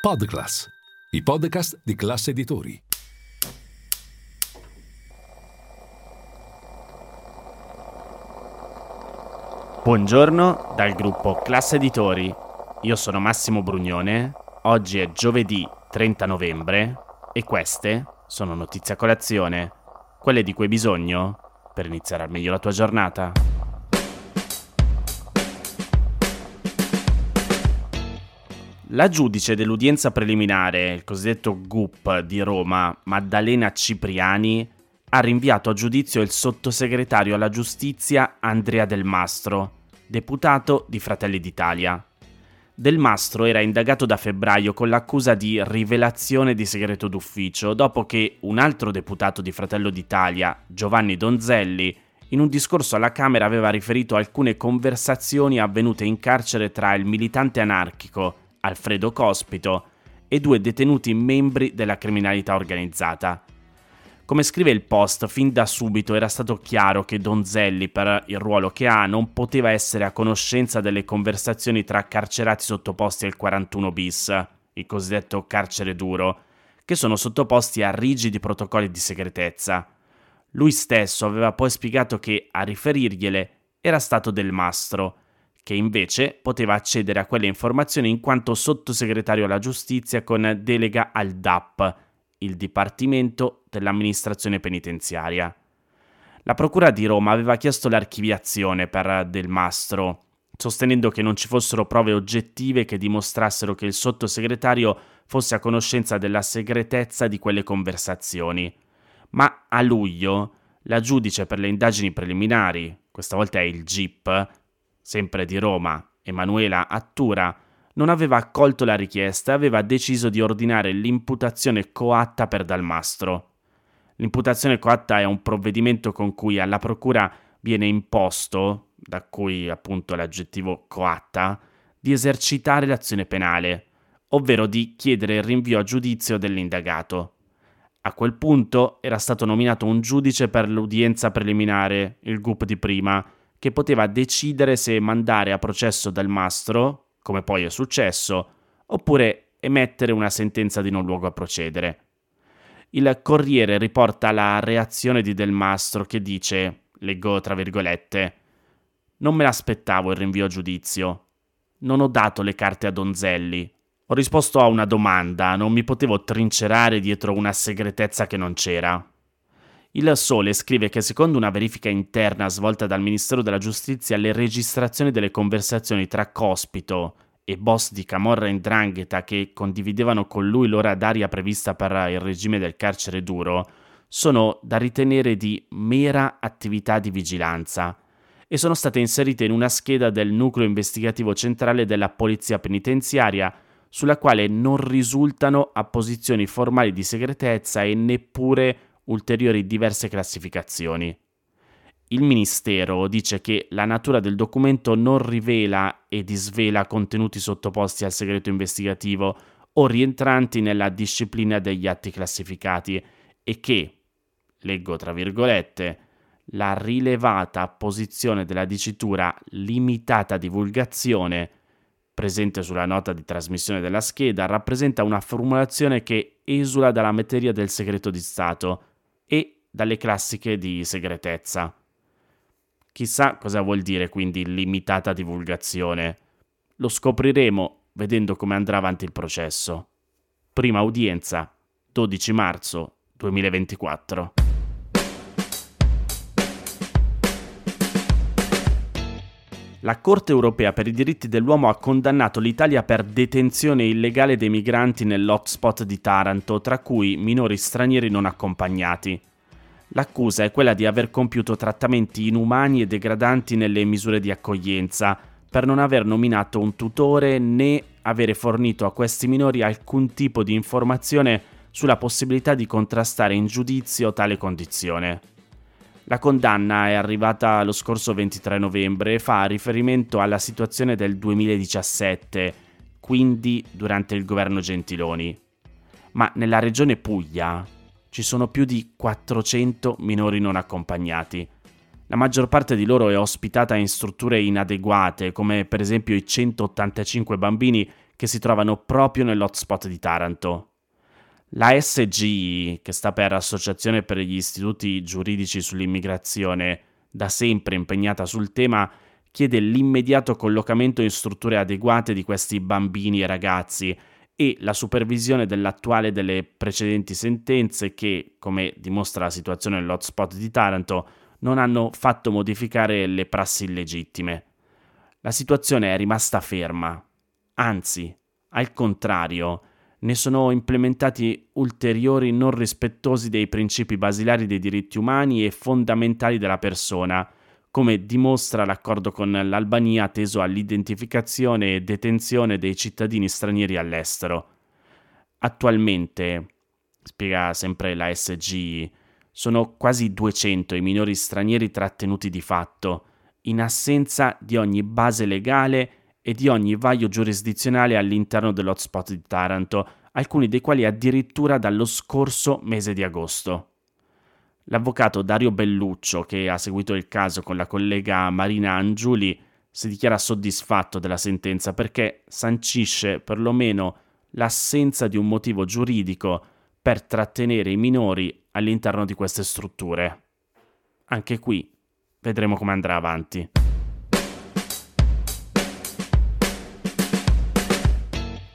Podclass, i podcast di classe editori. Buongiorno dal gruppo Classe Editori. Io sono Massimo Brugnone. Oggi è giovedì 30 novembre e queste sono notizie a colazione, quelle di cui hai bisogno per iniziare al meglio la tua giornata. La giudice dell'udienza preliminare, il cosiddetto GUP di Roma, Maddalena Cipriani, ha rinviato a giudizio il sottosegretario alla giustizia Andrea Del Mastro, deputato di Fratelli d'Italia. Del Mastro era indagato da febbraio con l'accusa di rivelazione di segreto d'ufficio dopo che un altro deputato di Fratello d'Italia, Giovanni Donzelli, in un discorso alla Camera aveva riferito alcune conversazioni avvenute in carcere tra il militante anarchico Alfredo Cospito, e due detenuti membri della criminalità organizzata. Come scrive il post, fin da subito era stato chiaro che Donzelli, per il ruolo che ha, non poteva essere a conoscenza delle conversazioni tra carcerati sottoposti al 41 bis, il cosiddetto carcere duro, che sono sottoposti a rigidi protocolli di segretezza. Lui stesso aveva poi spiegato che a riferirgliele era stato Del Mastro, che invece poteva accedere a quelle informazioni in quanto sottosegretario alla giustizia con delega al DAP, il Dipartimento dell'amministrazione penitenziaria. La Procura di Roma aveva chiesto l'archiviazione per Del Mastro, sostenendo che non ci fossero prove oggettive che dimostrassero che il sottosegretario fosse a conoscenza della segretezza di quelle conversazioni. Ma a luglio la giudice per le indagini preliminari, questa volta è il GIP, sempre di Roma, Emanuela Attura, non aveva accolto la richiesta e aveva deciso di ordinare l'imputazione coatta per Dalmastro. L'imputazione coatta è un provvedimento con cui alla procura viene imposto, da cui appunto l'aggettivo coatta, di esercitare l'azione penale, ovvero di chiedere il rinvio a giudizio dell'indagato. A quel punto era stato nominato un giudice per l'udienza preliminare, il GUP di prima, che poteva decidere se mandare a processo del mastro, come poi è successo, oppure emettere una sentenza di non luogo a procedere. Il Corriere riporta la reazione di Del Mastro che dice, leggo tra virgolette, non me l'aspettavo il rinvio a giudizio. Non ho dato le carte a Donzelli. Ho risposto a una domanda, non mi potevo trincerare dietro una segretezza che non c'era. Il Sole scrive che secondo una verifica interna svolta dal Ministero della Giustizia le registrazioni delle conversazioni tra Cospito e boss di Camorra e Ndrangheta che condividevano con lui l'ora d'aria prevista per il regime del carcere duro sono da ritenere di mera attività di vigilanza e sono state inserite in una scheda del nucleo investigativo centrale della Polizia Penitenziaria sulla quale non risultano apposizioni formali di segretezza e neppure ulteriori diverse classificazioni. Il Ministero dice che la natura del documento non rivela e disvela contenuti sottoposti al segreto investigativo o rientranti nella disciplina degli atti classificati e che, leggo tra virgolette, la rilevata apposizione della dicitura limitata divulgazione presente sulla nota di trasmissione della scheda rappresenta una formulazione che esula dalla materia del segreto di Stato dalle classiche di segretezza. Chissà cosa vuol dire quindi limitata divulgazione. Lo scopriremo vedendo come andrà avanti il processo. Prima udienza, 12 marzo 2024. La Corte europea per i diritti dell'uomo ha condannato l'Italia per detenzione illegale dei migranti nell'hotspot di Taranto, tra cui minori stranieri non accompagnati. L'accusa è quella di aver compiuto trattamenti inumani e degradanti nelle misure di accoglienza, per non aver nominato un tutore né avere fornito a questi minori alcun tipo di informazione sulla possibilità di contrastare in giudizio tale condizione. La condanna è arrivata lo scorso 23 novembre e fa riferimento alla situazione del 2017, quindi durante il governo Gentiloni. Ma nella regione Puglia ci sono più di 400 minori non accompagnati. La maggior parte di loro è ospitata in strutture inadeguate, come per esempio i 185 bambini che si trovano proprio nell'hotspot di Taranto. La SGI, che sta per Associazione per gli Istituti Giuridici sull'Immigrazione, da sempre impegnata sul tema, chiede l'immediato collocamento in strutture adeguate di questi bambini e ragazzi e la supervisione dell'attuale delle precedenti sentenze che, come dimostra la situazione nell'hotspot di Taranto, non hanno fatto modificare le prassi illegittime. La situazione è rimasta ferma, anzi, al contrario, ne sono implementati ulteriori non rispettosi dei principi basilari dei diritti umani e fondamentali della persona, come dimostra l'accordo con l'Albania teso all'identificazione e detenzione dei cittadini stranieri all'estero. Attualmente, spiega sempre la SGI, sono quasi 200 i minori stranieri trattenuti di fatto, in assenza di ogni base legale e di ogni vaglio giurisdizionale all'interno dell'hotspot di Taranto, alcuni dei quali addirittura dallo scorso mese di agosto. L'avvocato Dario Belluccio, che ha seguito il caso con la collega Marina Angiuli, si dichiara soddisfatto della sentenza perché sancisce perlomeno l'assenza di un motivo giuridico per trattenere i minori all'interno di queste strutture. Anche qui vedremo come andrà avanti.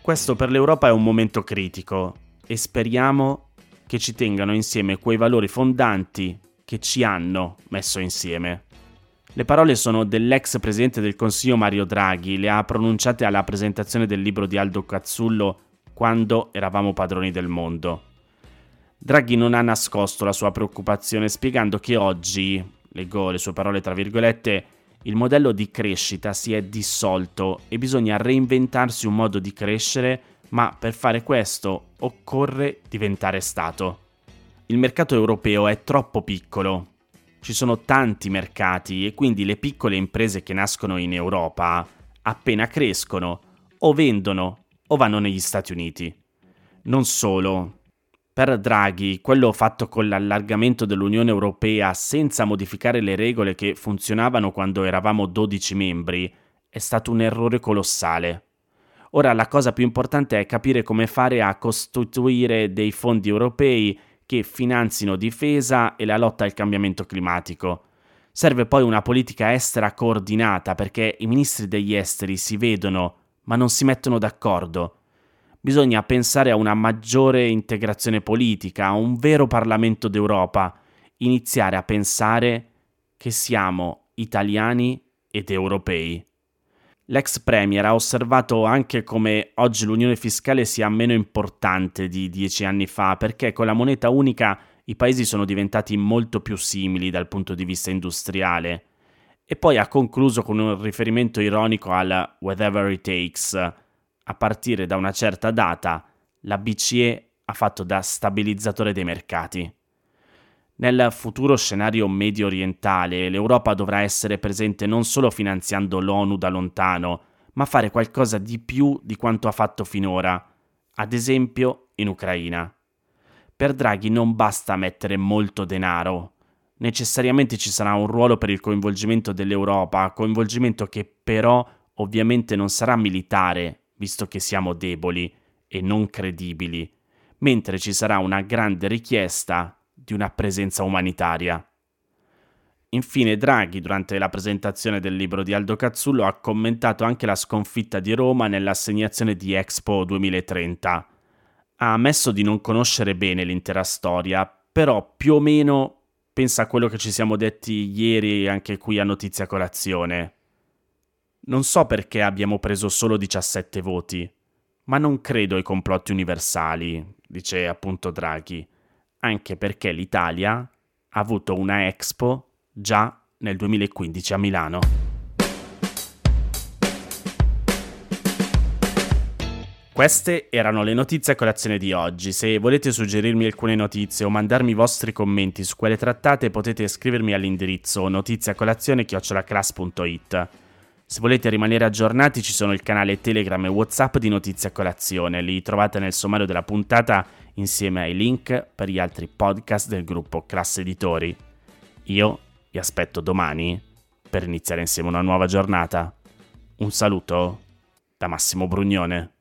Questo per l'Europa è un momento critico e speriamo che ci tengano insieme quei valori fondanti che ci hanno messo insieme. Le parole sono dell'ex presidente del Consiglio Mario Draghi, le ha pronunciate alla presentazione del libro di Aldo Cazzullo quando eravamo padroni del mondo. Draghi non ha nascosto la sua preoccupazione spiegando che oggi, leggo le sue parole tra virgolette, il modello di crescita si è dissolto e bisogna reinventarsi un modo di crescere, ma per fare questo occorre diventare Stato. Il mercato europeo è troppo piccolo. Ci sono tanti mercati e quindi le piccole imprese che nascono in Europa, appena crescono, o vendono o vanno negli Stati Uniti. Non solo, per Draghi, quello fatto con l'allargamento dell'Unione Europea senza modificare le regole che funzionavano quando eravamo 12 membri è stato un errore colossale. Ora la cosa più importante è capire come fare a costituire dei fondi europei che finanzino difesa e la lotta al cambiamento climatico. Serve poi una politica estera coordinata perché i ministri degli esteri si vedono ma non si mettono d'accordo bisogna pensare a una maggiore integrazione politica, a un vero Parlamento d'Europa, iniziare a pensare che siamo italiani ed europei. L'ex Premier ha osservato anche come oggi l'unione fiscale sia meno importante di dieci anni fa, perché con la moneta unica i paesi sono diventati molto più simili dal punto di vista industriale. E poi ha concluso con un riferimento ironico al whatever it takes, a partire da una certa data, la BCE ha fatto da stabilizzatore dei mercati. Nel futuro scenario medio orientale l'Europa dovrà essere presente non solo finanziando l'ONU da lontano, ma fare qualcosa di più di quanto ha fatto finora, ad esempio in Ucraina. Per Draghi non basta mettere molto denaro, necessariamente ci sarà un ruolo per il coinvolgimento dell'Europa, coinvolgimento che però ovviamente non sarà militare visto che siamo deboli e non credibili, mentre ci sarà una grande richiesta di una presenza umanitaria. Infine Draghi, durante la presentazione del libro di Aldo Cazzullo, ha commentato anche la sconfitta di Roma nell'assegnazione di Expo 2030. Ha ammesso di non conoscere bene l'intera storia, però più o meno pensa a quello che ci siamo detti ieri anche qui a Notizia Colazione. Non so perché abbiamo preso solo 17 voti, ma non credo ai complotti universali, dice appunto Draghi, anche perché l'Italia ha avuto una Expo già nel 2015 a Milano. Queste erano le notizie a colazione di oggi. Se volete suggerirmi alcune notizie o mandarmi i vostri commenti su quelle trattate potete scrivermi all'indirizzo notiziacolazione.it. Se volete rimanere aggiornati ci sono il canale Telegram e Whatsapp di Notizia Colazione, li trovate nel sommario della puntata insieme ai link per gli altri podcast del gruppo Classe Editori. Io vi aspetto domani per iniziare insieme una nuova giornata. Un saluto da Massimo Brugnone.